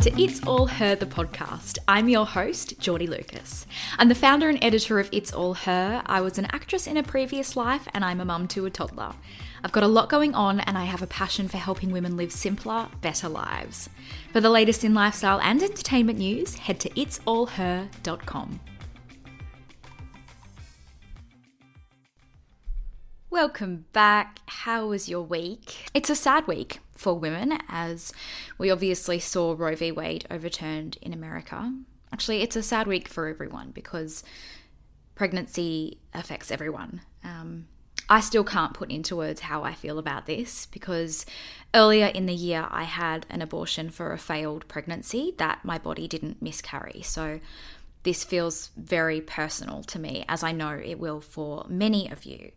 to It's All Her, the podcast. I'm your host, Jordy Lucas. I'm the founder and editor of It's All Her. I was an actress in a previous life, and I'm a mum to a toddler. I've got a lot going on, and I have a passion for helping women live simpler, better lives. For the latest in lifestyle and entertainment news, head to itsallher.com. Welcome back. How was your week? It's a sad week for women, as we obviously saw Roe v. Wade overturned in America. Actually, it's a sad week for everyone because pregnancy affects everyone. Um, I still can't put into words how I feel about this because earlier in the year I had an abortion for a failed pregnancy that my body didn't miscarry. So this feels very personal to me, as I know it will for many of you.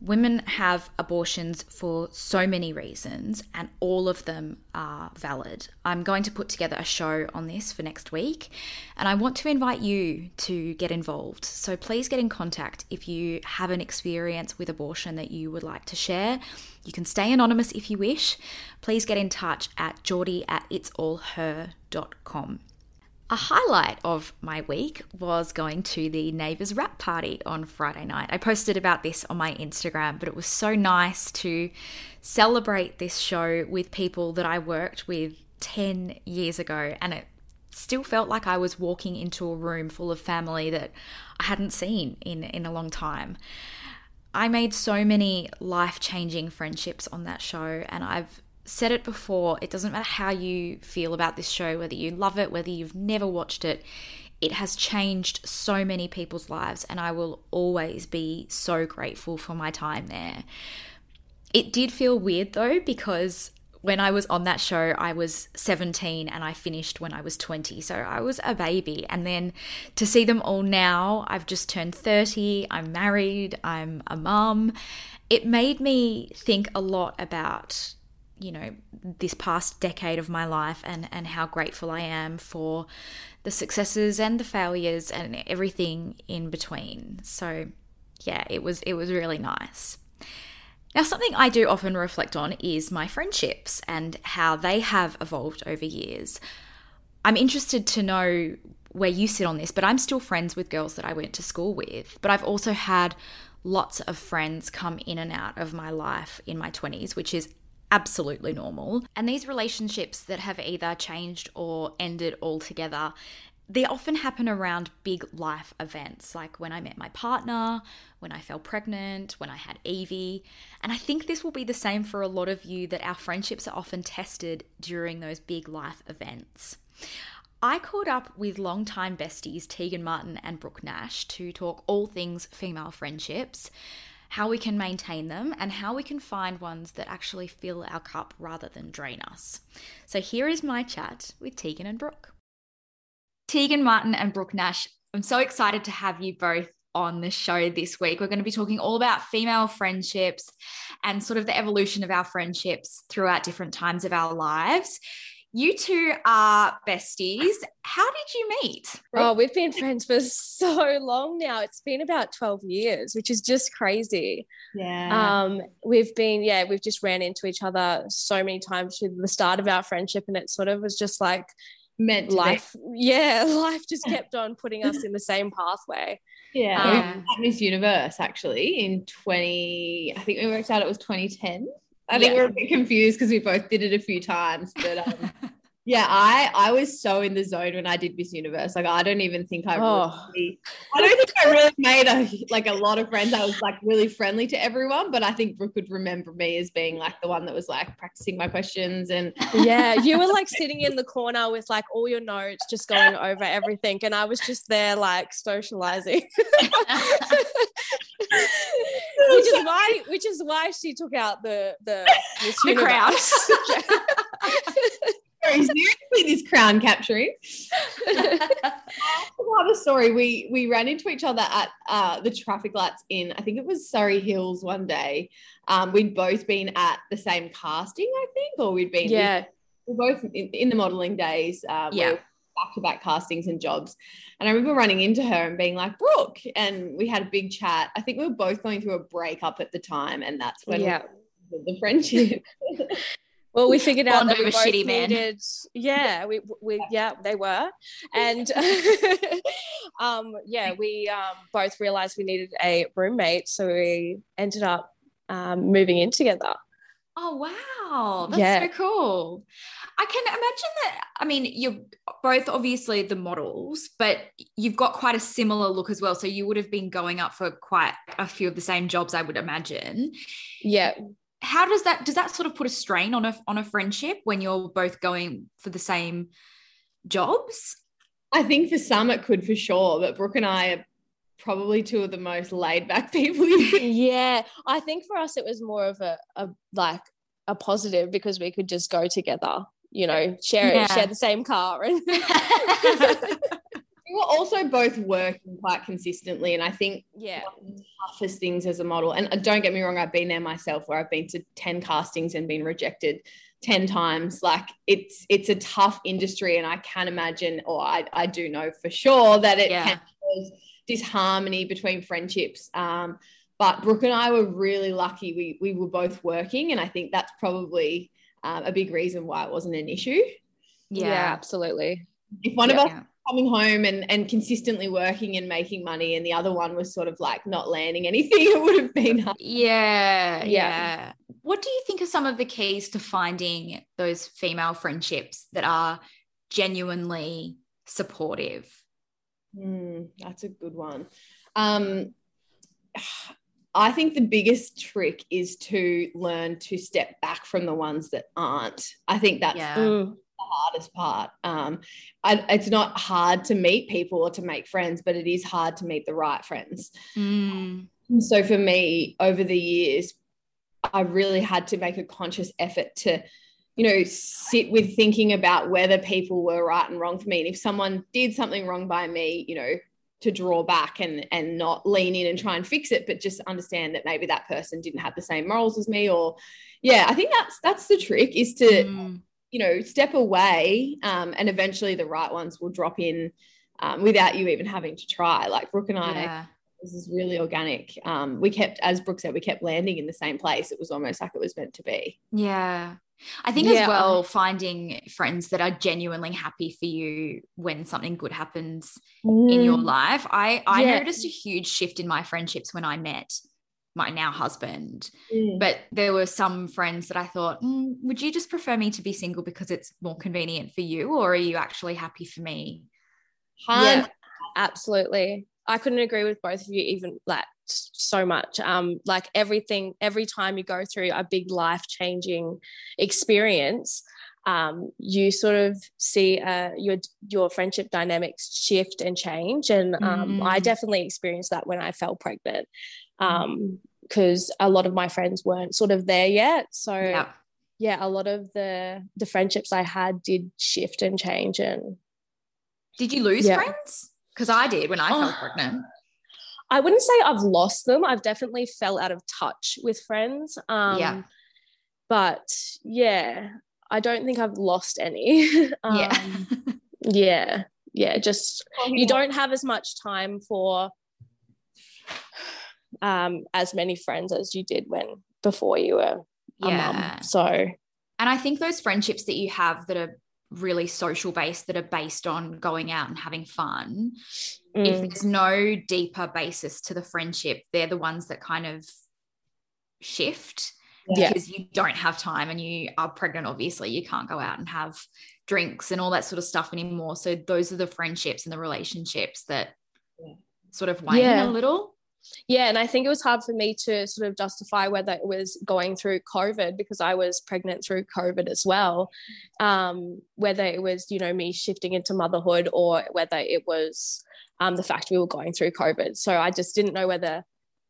Women have abortions for so many reasons, and all of them are valid. I'm going to put together a show on this for next week, and I want to invite you to get involved. So please get in contact if you have an experience with abortion that you would like to share. You can stay anonymous if you wish. Please get in touch at jordy at itsallher.com. A highlight of my week was going to the neighbours wrap party on Friday night. I posted about this on my Instagram, but it was so nice to celebrate this show with people that I worked with 10 years ago, and it still felt like I was walking into a room full of family that I hadn't seen in, in a long time. I made so many life changing friendships on that show, and I've said it before, it doesn't matter how you feel about this show, whether you love it, whether you've never watched it, it has changed so many people's lives, and I will always be so grateful for my time there. It did feel weird though, because when I was on that show, I was 17 and I finished when I was 20. So I was a baby. And then to see them all now, I've just turned 30, I'm married, I'm a mum. It made me think a lot about you know this past decade of my life and and how grateful I am for the successes and the failures and everything in between. So yeah, it was it was really nice. Now something I do often reflect on is my friendships and how they have evolved over years. I'm interested to know where you sit on this, but I'm still friends with girls that I went to school with. But I've also had lots of friends come in and out of my life in my 20s, which is absolutely normal. And these relationships that have either changed or ended altogether, they often happen around big life events, like when I met my partner, when I fell pregnant, when I had Evie. And I think this will be the same for a lot of you that our friendships are often tested during those big life events. I caught up with longtime besties Tegan Martin and Brooke Nash to talk all things female friendships how we can maintain them, and how we can find ones that actually fill our cup rather than drain us. So here is my chat with Tegan and Brooke. Tegan Martin and Brooke Nash, I'm so excited to have you both on the show this week. We're going to be talking all about female friendships and sort of the evolution of our friendships throughout different times of our lives. You two are besties. How did you meet? Oh, we've been friends for so long now. It's been about 12 years, which is just crazy. Yeah. Um, we've been, yeah, we've just ran into each other so many times through the start of our friendship, and it sort of was just like meant life. Be. Yeah, life just kept on putting us in the same pathway. Yeah. Um, at Miss Universe actually in 20, I think we worked out it was 2010. I think yeah. we're a bit confused because we both did it a few times, but um, yeah, I I was so in the zone when I did Miss Universe. Like I don't even think I oh. really, I don't think I really made a like a lot of friends. I was like really friendly to everyone, but I think Brooke would remember me as being like the one that was like practicing my questions and yeah, you were like sitting in the corner with like all your notes, just going over everything, and I was just there like socializing. which is why which is why she took out the the, the crown. Very seriously, this crown capturing. Another story. We we ran into each other at uh, the traffic lights in I think it was Surry Hills one day. Um, we'd both been at the same casting, I think, or we'd been yeah. We, are both in, in, the modeling days. Um, yeah back to back castings and jobs. And I remember running into her and being like, Brooke. And we had a big chat. I think we were both going through a breakup at the time. And that's when yeah. the friendship. well, we figured out Bond that we both shitty men. needed. Yeah, we we yeah they were, and um yeah we um both realized we needed a roommate, so we ended up um moving in together. Oh wow, that's Yeah. so cool. I can imagine that. I mean, you're both obviously the models, but you've got quite a similar look as well. So you would have been going up for quite a few of the same jobs, I would imagine. Yeah, How does that does that sort of put a strain on a on a friendship when you're both going for the same jobs? I think for some it could for sure, but Brooke and I are probably two of the most laid back people. yeah. I think for us it was more of a, a like a positive because we could just go together. You know, share Yeah. share the same car and we were also both working quite consistently, and I think yeah, one of the toughest things as a model. And uh, don't get me wrong, I've been there myself where I've been to 10 castings and been rejected 10 times. Like it's it's a tough industry. And I can imagine, or I, I do know for sure that it Yeah. can cause disharmony between friendships. Um, but Brooke and I were really lucky. We we were both working, and I think that's probably um, a big reason why it wasn't an issue. yeah, absolutely. If one of Yeah. us coming home and, and consistently working and making money and the other one was sort of like not landing anything it would have been hard. Yeah, Yeah. yeah. What do you think are some of the keys to finding those female friendships that are genuinely supportive? Hmm, that's a good one um, i think the biggest trick is to learn to step back from the ones that aren't i think that's Yeah. Mm, the hardest part. Um, I, it's not hard to meet people or to make friends but it is hard to meet the right friends. Mm, so for me over the years i really had to make a conscious effort to you know sit with thinking about whether people were right and wrong for me. And if someone did something wrong by me you know to draw back and and not lean in and try and fix it but just understand that maybe that person didn't have the same morals as me or yeah i think that's that's the trick is to mm, you know step away um, and eventually the right ones will drop in um, without you even having to try like brooke and i yeah. this is really organic. Um, we kept, as Brooke said, we kept landing in the same place. It was almost like it was meant to be. Yeah. I think Yeah. as well, finding friends that are genuinely happy for you when something good happens in your life. I, I Yeah. noticed a huge shift in my friendships when I met my now husband. Mm. But there were some friends that I thought, "Mm, would you just prefer me to be single because it's more convenient for you? Or are you actually happy for me? Hun- yeah, absolutely. I couldn't agree with both of you even like so much. Um, like everything, every time you go through a big life changing experience, um, you sort of see uh, your your friendship dynamics shift and change. And um, I Mm. definitely experienced that when I fell pregnant, um, because a lot of my friends weren't sort of there yet. So Yeah. yeah, a lot of the the friendships I had did shift and change and Did you lose Yeah. friends? Because I did when I fell Oh. pregnant. I wouldn't say I've lost them. I've definitely fell out of touch with friends. Um, Yeah. But yeah, I don't think I've lost any. um, yeah. Yeah. Yeah. Just you don't have as much time for um as many friends as you did when before you were a yeah. mum. So And I think those friendships that you have that are really social based, that are based on going out and having fun, if mm, there's no deeper basis to the friendship, they're the ones that kind of shift Yeah. because you don't have time and you are pregnant, obviously. You can't go out and have drinks and all that sort of stuff anymore. So those are the friendships and the relationships that sort of wane Yeah. a little. Yeah, and I think it was hard for me to sort of justify whether it was going through COVID because I was pregnant through COVID as well. Um, whether it was, you know, me shifting into motherhood or whether it was um, the fact we were going through COVID. So I just didn't know whether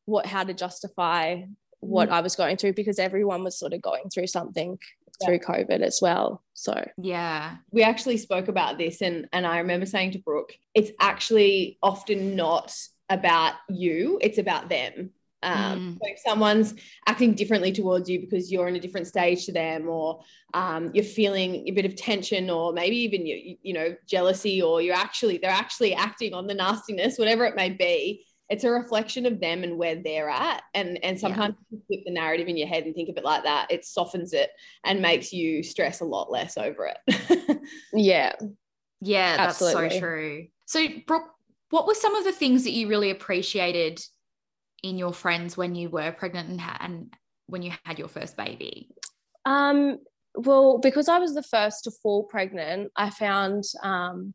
what how to justify what I was going through because everyone was sort of going through something through COVID as well. So Yeah. we actually spoke about this and and I remember saying to Brooke, it's actually often not about you, it's about them. Um, Mm. so if someone's acting differently towards you because you're in a different stage to them, or um, you're feeling a bit of tension, or maybe even you, you know jealousy, or you're actually they're actually acting on the nastiness, whatever it may be. it's a reflection of them and where they're at. And and sometimes yeah. you flip the narrative in your head and think of it like that, it softens it and makes you stress a lot less over it. yeah. Yeah, that's Absolutely. so true. So Brooke, what were some of the things that you really appreciated in your friends when you were pregnant and, ha- and when you had your first baby? Um, well, because I was the first to fall pregnant, I found um,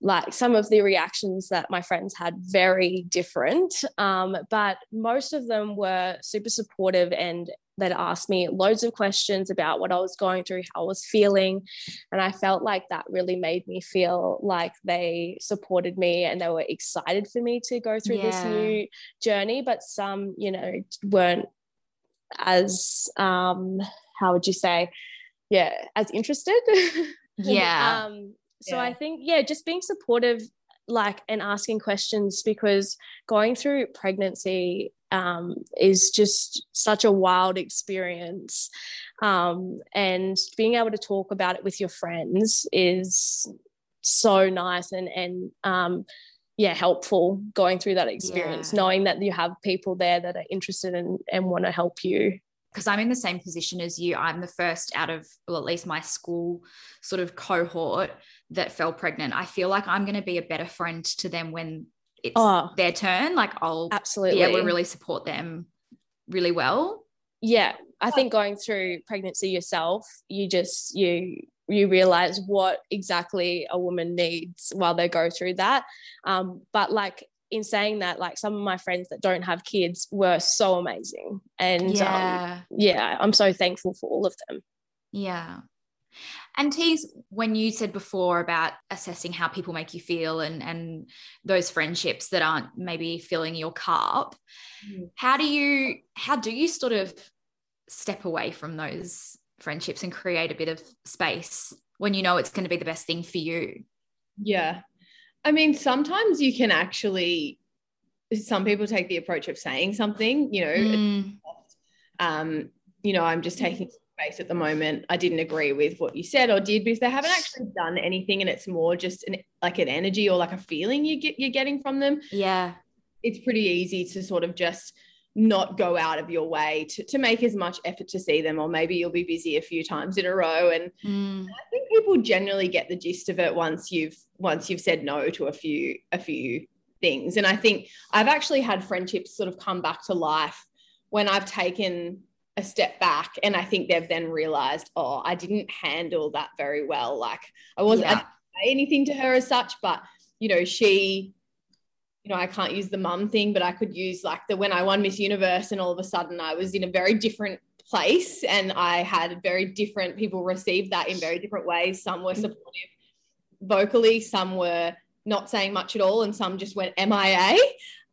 like some of the reactions that my friends had very different. Um, but most of them were super supportive and that asked me loads of questions about what I was going through, how I was feeling. And I felt like that really made me feel like they supported me and they were excited for me to go through yeah. this new journey. But some, you know, weren't as, um, how would you say, yeah, as interested. Yeah. um, so yeah. I think, yeah, just being supportive, like, and asking questions because going through pregnancy um, is just such a wild experience. Um, and being able to talk about it with your friends is so nice and, and, um, yeah, helpful going through that experience, yeah. knowing that you have people there that are interested in and want to help you because I'm in the same position as you. I'm the first out of, well, at least my school sort of cohort that fell pregnant. I feel like I'm going to be a better friend to them when it's oh, their turn. Like I'll absolutely able to really support them really well. Yeah. I think going through pregnancy yourself, you just, you, you realize what exactly a woman needs while they go through that. Um, but like in saying that, like some of my friends that don't have kids were so amazing. And um, yeah, um, yeah I'm so thankful for all of them. Yeah. And Tease, when you said before about assessing how people make you feel and, and those friendships that aren't maybe filling your cup, mm. how do you how do you sort of step away from those friendships and create a bit of space when you know it's going to be the best thing for you? Yeah. I mean, sometimes you can actually, some people take the approach of saying something, you know, mm. um, you know, I'm just taking space at the moment. I didn't agree with what you said or did because they haven't actually done anything, and it's more just an, like an energy or like a feeling you get you're getting from them. Yeah, it's pretty easy to sort of just not go out of your way to, to make as much effort to see them or maybe you'll be busy a few times in a row and mm. i think people generally get the gist of it once you've once you've said no to a few a few things and i think i've actually had friendships sort of come back to life when i've taken a step back and i think they've then realized oh i didn't handle that very well like i wasn't yeah. I anything to her as such but you know she you know, I can't use the mum thing, but I could use like the when I won Miss Universe and all of a sudden I was in a very different place and I had very different people receive that in very different ways. Some were supportive vocally, some were not saying much at all, and some just went MIA.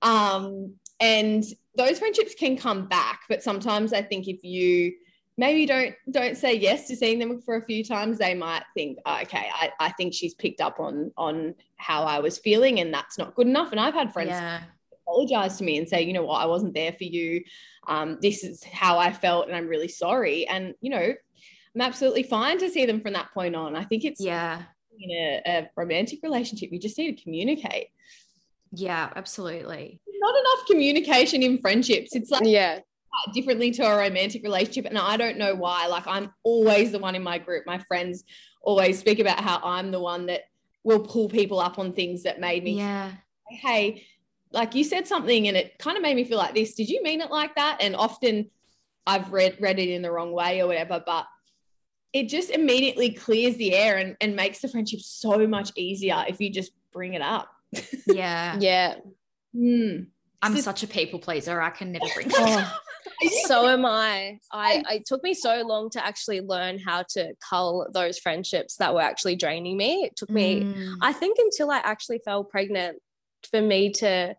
Um, and those friendships can come back, but sometimes I think if you maybe don't don't say yes to seeing them for a few times they might think oh, okay I, I think she's picked up on on how i was feeling and that's not good enough. And i've had friends yeah. apologize to me and say you know what? I wasn't there for you. Um, this is how i felt and i'm really sorry. And you know i'm absolutely fine to see them from that point on. I think it's yeah. in a, a romantic relationship you just need to communicate yeah absolutely not enough communication in friendships it's like yeah differently to a romantic relationship. And I don't know why. Like, I'm always the one in my group. My friends always speak about how I'm the one that will pull people up on things that made me, yeah. hey, like you said something and it kind of made me feel like this. Did you mean it like that? And often I've read read it in the wrong way or whatever, but it just immediately clears the air and, and makes the friendship so much easier if you just bring it up. Yeah. yeah. Mm. I'm so, such a people pleaser. I can never bring that up so am I. I. It took me so long to actually learn how to cull those friendships that were actually draining me. It took me, mm. I think, until I actually fell pregnant for me to,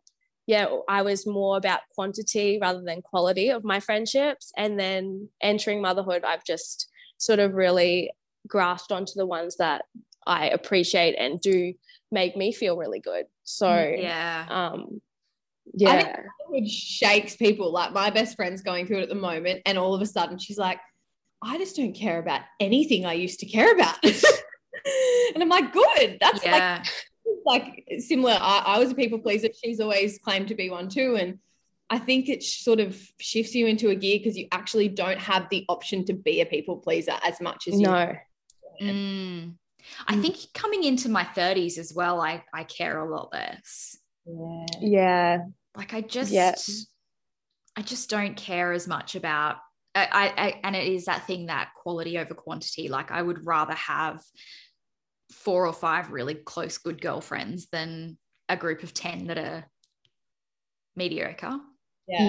yeah, I was more about quantity rather than quality of my friendships. And then entering motherhood, I've just sort of really grasped onto the ones that I appreciate and do make me feel really good. So, yeah. Um, yeah it shakes people like my best friend's going through it at the moment and all of a sudden she's like i just don't care about anything i used to care about and i'm like good that's yeah. like like similar. I, I was a people pleaser. She's always claimed to be one too. And I think it sort of shifts you into a gear because you actually don't have the option to be a people pleaser as much as you no. Mm. I mm. think coming into my 30s as well, I, I care a lot less. Yeah. Yeah. Like I just Yeah. I just don't care as much about I, I, I and it is that thing that quality over quantity. Like I would rather have four or five really close good girlfriends than a group of 10 that are mediocre. Yeah.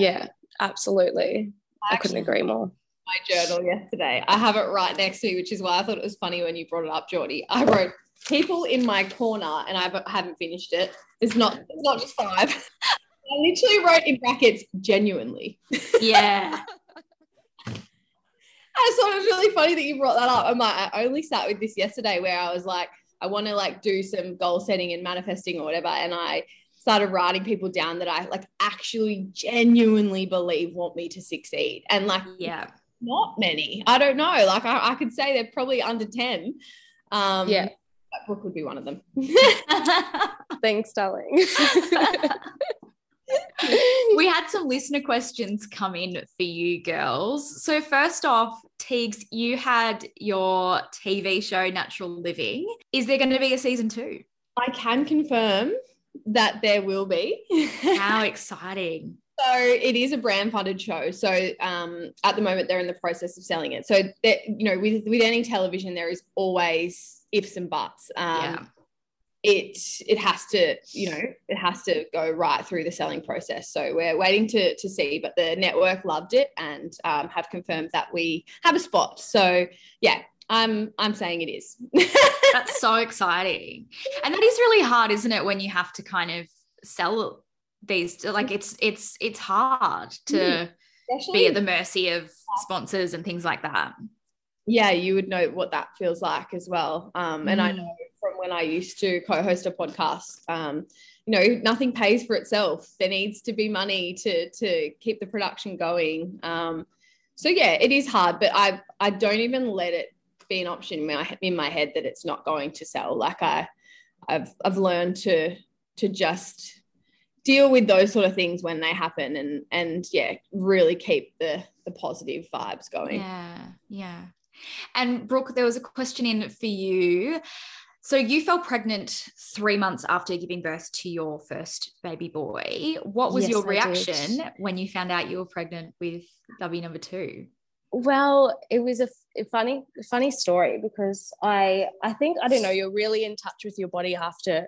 absolutely. I couldn't agree more. My journal yesterday. I have it right next to me, which is why I thought it was funny when you brought it up, Jordy. I wrote people in my corner, and I haven't finished it. It's not. It's not just five. I literally wrote in brackets genuinely. Yeah. I just thought it was really funny that you brought that up. I'm like, I only sat with this yesterday where I was like, I want to like do some goal setting and manifesting or whatever. And I started writing people down that I like actually genuinely believe want me to succeed. And like, yeah. Not many. I don't know. Like, I, I could say they're probably under 10. Um, Yeah. That book would be one of them. Thanks, darling. we had some listener questions come in for you girls. So, first off, Teagues, you had your TV show Natural Living. Is there going to be a season two? I can confirm that there will be. How exciting! So it is a brand funded show. So um, at the moment, they're in the process of selling it. So that you know, with with any television, there is always ifs and buts. Um, yeah. It it has to you know it has to go right through the selling process. So we're waiting to to see. But the network loved it and um, have confirmed that we have a spot. So yeah, I'm I'm saying it is. That's so exciting. And that is really hard, isn't it, when you have to kind of sell these like it's it's it's hard to Mm. be at the mercy of sponsors and things like that. yeah, you would know what that feels like as well. Um, and I Mm. know from when I used to co-host a podcast, um, you know, nothing pays for itself. There needs to be money to to keep the production going. Um, so yeah, it is hard, but I I don't even let it be an option in my in my head that it's not going to sell. Like I I've I've learned to to just deal with those sort of things when they happen and and yeah, really keep the the positive vibes going. Yeah, yeah. And Brooke, there was a question in for you. So you fell pregnant three months after giving birth to your first baby boy. What was Yes, your reaction when you found out you were pregnant with W number two? Well, it was a, f- a funny, funny story because I, I think I don't know. You're really in touch with your body after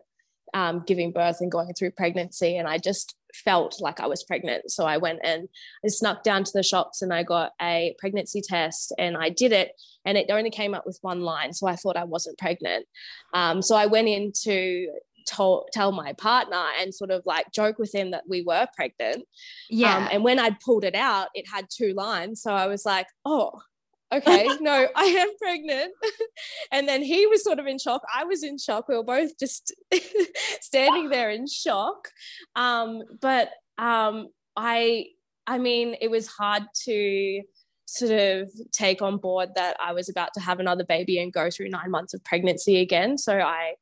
um, giving birth and going through pregnancy, and I just felt like I was pregnant. So I went and I snuck down to the shops and I got a pregnancy test, and I did it, and it only came up with one line, so I thought I wasn't pregnant. Um, so I went in to tell, tell my partner and sort of like joke with him that we were pregnant. Yeah. Um, and when I'd pulled it out, it had two lines. So I was like, oh, okay, no, I am pregnant. and then he was sort of in shock. I was in shock. We were both just standing there in shock. Um, but um, I, I mean, it was hard to sort of take on board that I was about to have another baby and go through nine months of pregnancy again. So I,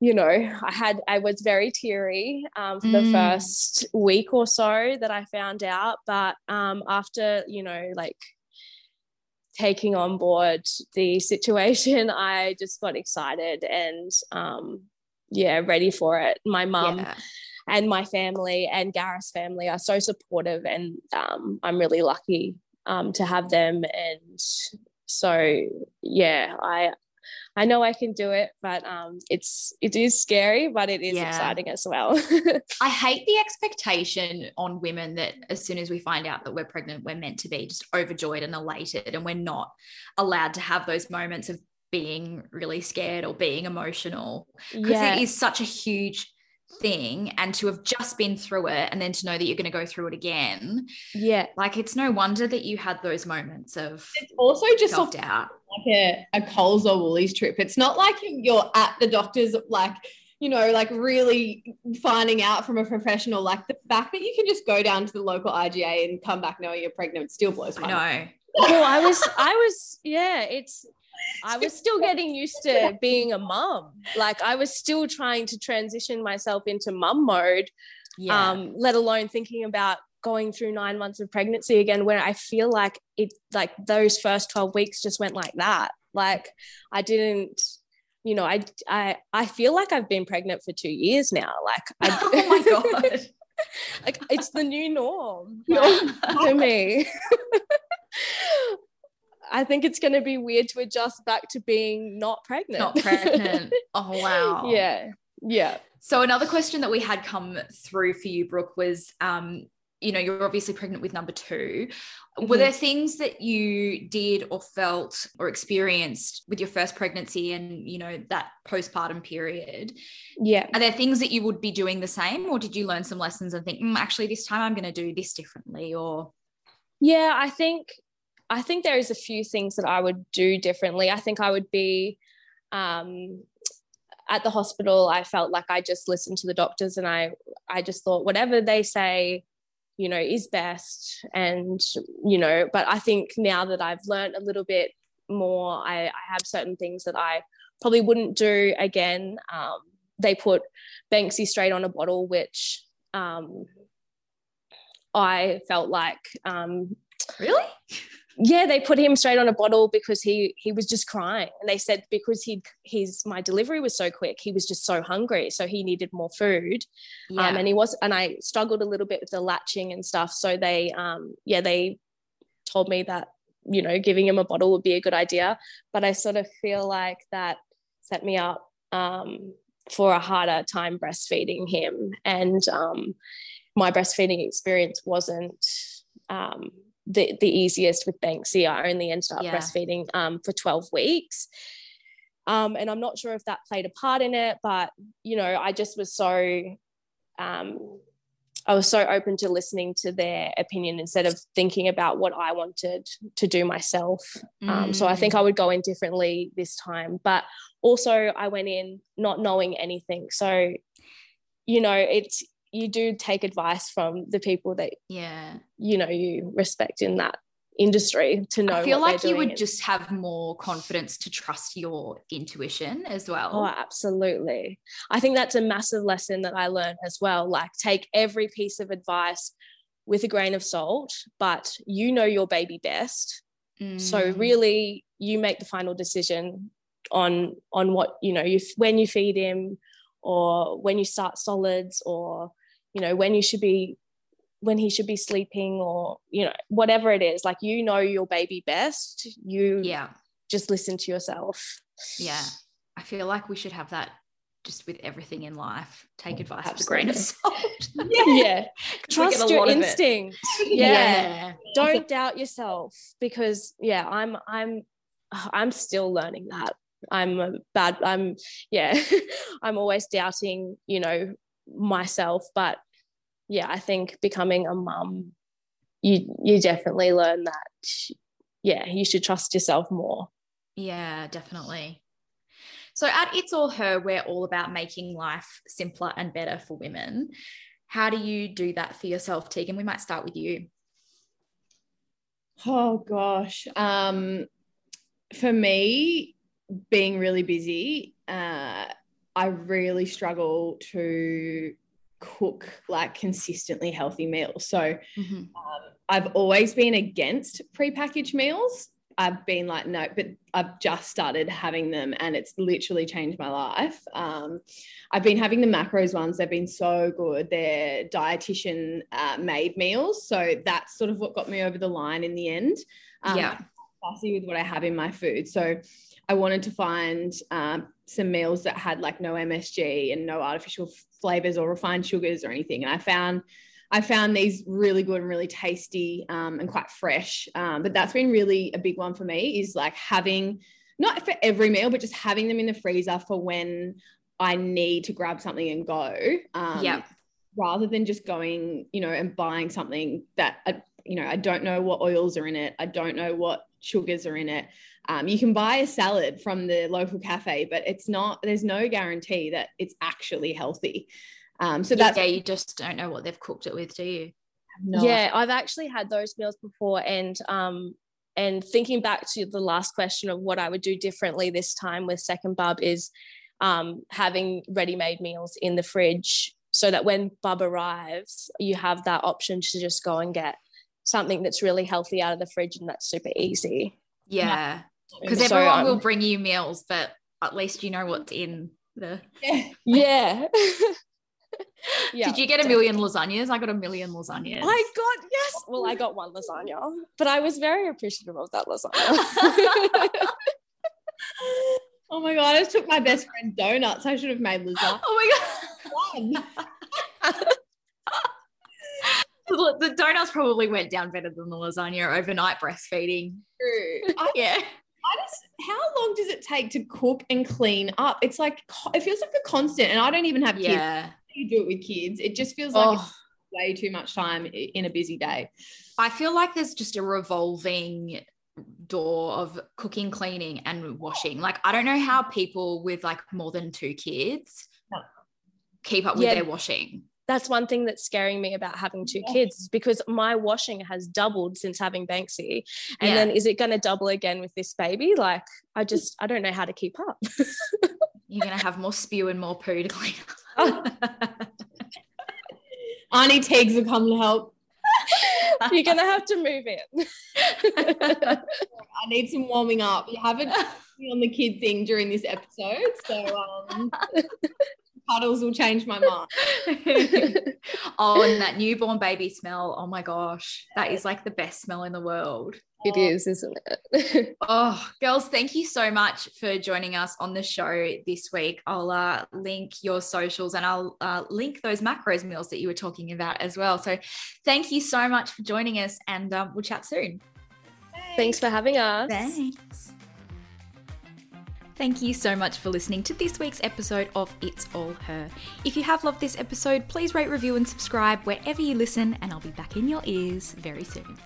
you know, I had, I was very teary um, for the Mm. first week or so that I found out. But um, after, you know, like taking on board the situation, I just got excited and, um, yeah, ready for it. My mum yeah. and my family and Gareth's family are so supportive, and um, I'm really lucky um, to have them. And so, yeah, I I know I can do it, but um, it's it is scary, but it is Yeah. exciting as well. I hate the expectation on women that as soon as we find out that we're pregnant, we're meant to be just overjoyed and elated, and we're not allowed to have those moments of being really scared or being emotional because yeah, it is such a huge thing. And to have just been through it and then to know that you're going to go through it again, yeah, like it's no wonder that you had those moments of It's also just off doubt. like a, a Coles or Woolies trip. It's not like you're at the doctor's, like, you know, like really finding out from a professional. Like the fact that you can just go down to the local IGA and come back knowing you're pregnant still blows my mind. I know. well, I was, I was, yeah, it's I was still getting used to being a mum. Like I was still trying to transition myself into mum mode. Yeah. Um, let alone thinking about going through nine months of pregnancy again where I feel like it like those first 12 weeks just went like that. Like I didn't you know, I I I feel like I've been pregnant for two years now. Like, I, oh my god, like it's the new norm like, to me. I think it's going to be weird to adjust back to being not pregnant. Not pregnant. Oh wow. yeah. Yeah. So another question that we had come through for you, Brooke, was um, you know, you're obviously pregnant with number 2 mm-hmm. Were there things that you did or felt or experienced with your first pregnancy and, you know, that postpartum period? Yeah. Are there things that you would be doing the same or did you learn some lessons and think, mm, actually, this time I'm going to do this differently or? Yeah, I think I think there is a few things that I would do differently. I think I would be um, at the hospital. I felt like I just listened to the doctors, and I I just thought whatever they say, you know, is best. And you know, but I think now that I've learned a little bit more, I, I have certain things that I probably wouldn't do again. Um, they put Banksy straight on a bottle, which um, I felt like um, really yeah they put him straight on a bottle because he he was just crying. And they said because he his my delivery was so quick he was just so hungry so he needed more food. Um, yeah. um, and he was and i struggled a little bit with the latching and stuff. So they um yeah they told me that you know giving him a bottle would be a good idea. But i sort of feel like that set me up um for a harder time breastfeeding him. And um my breastfeeding experience wasn't um the, the easiest with Banksy. I only ended up yeah. breastfeeding um, for 12 weeks. Um, and I'm not sure if that played a part in it, but you know, I just was so um, I was so open to listening to their opinion instead of thinking about what I wanted to do myself. Mm. Um, so I think I would go in differently this time. But also, I went in not knowing anything. So, you know, it's you do take advice from the people that yeah you know you respect in that industry to know I feel like you would just have more confidence to trust your intuition as well. Oh, absolutely. I think that's a massive lesson that I learned as well. Like take every piece of advice with a grain of salt, but you know your baby best. Mm. So really you make the final decision on on what, you know, you when you feed him or when you start solids or you know when you should be when he should be sleeping or you know whatever it is like you know your baby best you yeah. just listen to yourself. Yeah. I feel like we should have that just with everything in life. Take oh, advice Absolutely. with a grain of salt. Yeah, yeah. trust your instinct yeah. yeah. don't think- doubt yourself because yeah i'm i'm oh, i'm still learning that. I'm a bad i'm yeah i'm always doubting you know myself but yeah i think becoming a mum you you definitely learn that yeah you should trust yourself more. Yeah definitely. So at it's all her we're all about making life simpler and better for women. How do you do that for yourself tegan? We might start with you. Oh gosh. Um for me being really busy uh I really struggle to cook like consistently healthy meals. So mm-hmm. um, I've always been against prepackaged meals. I've been like, no, but I've just started having them and it's literally changed my life. Um, I've been having the macros ones. They've been so good. They're dietitian uh, made meals. So that's sort of what got me over the line in the end. Um, yeah. Fussy with what I have in my food. So I wanted to find um, some meals that had like no MSG and no artificial flavors or refined sugars or anything. And I found I found these really good and really tasty um, and quite fresh. Um, but that's been really a big one for me is like having not for every meal, but just having them in the freezer for when I need to grab something and go. Um, yeah. Rather than just going, you know, and buying something that, I, you know, I don't know what oils are in it. I don't know what sugars are in it. Um, you can buy a salad from the local cafe, but it's not, there's no guarantee that it's actually healthy. Um, so that's yeah, you just don't know what they've cooked it with, do you? No. Yeah, I've actually had those meals before, and um, and thinking back to the last question of what I would do differently this time with second bub is um, having ready-made meals in the fridge so that when bub arrives, you have that option to just go and get something that's really healthy out of the fridge and that's super easy. Yeah. Because so, everyone um, will bring you meals, but at least you know what's in the. Yeah. yeah. Did you get a million lasagnas? I got a million lasagnas. I got yes. Well, I got one lasagna, but I was very appreciative of that lasagna. oh my god! I just took my best friend donuts. I should have made lasagna. Oh my god! the donuts probably went down better than the lasagna overnight breastfeeding. True. I, yeah. How long does it take to cook and clean up? It's like it feels like a constant, and I don't even have kids. You do it with kids, it just feels like oh. way too much time in a busy day. I feel like there's just a revolving door of cooking, cleaning, and washing. Like, I don't know how people with like more than two kids no. keep up with yeah. their washing. That's one thing that's scaring me about having two yeah. kids because my washing has doubled since having Banksy. And yeah. then is it going to double again with this baby? Like, I just, I don't know how to keep up. You're going to have more spew and more poo to clean up. Auntie Teagues will come to help. You're gonna have to move in. I need some warming up. You haven't on the kid thing during this episode, so um, puddles will change my mind. oh, and that newborn baby smell. Oh my gosh, that is like the best smell in the world. It oh. is, isn't it? oh, girls, thank you so much for joining us on the show this week. I'll uh, link your socials and I'll uh, link those macros meals that you were talking about as well. So, thank you so much for joining us, and um, we'll chat soon. Thanks for having us. Thanks. Thank you so much for listening to this week's episode of It's All Her. If you have loved this episode, please rate, review, and subscribe wherever you listen, and I'll be back in your ears very soon.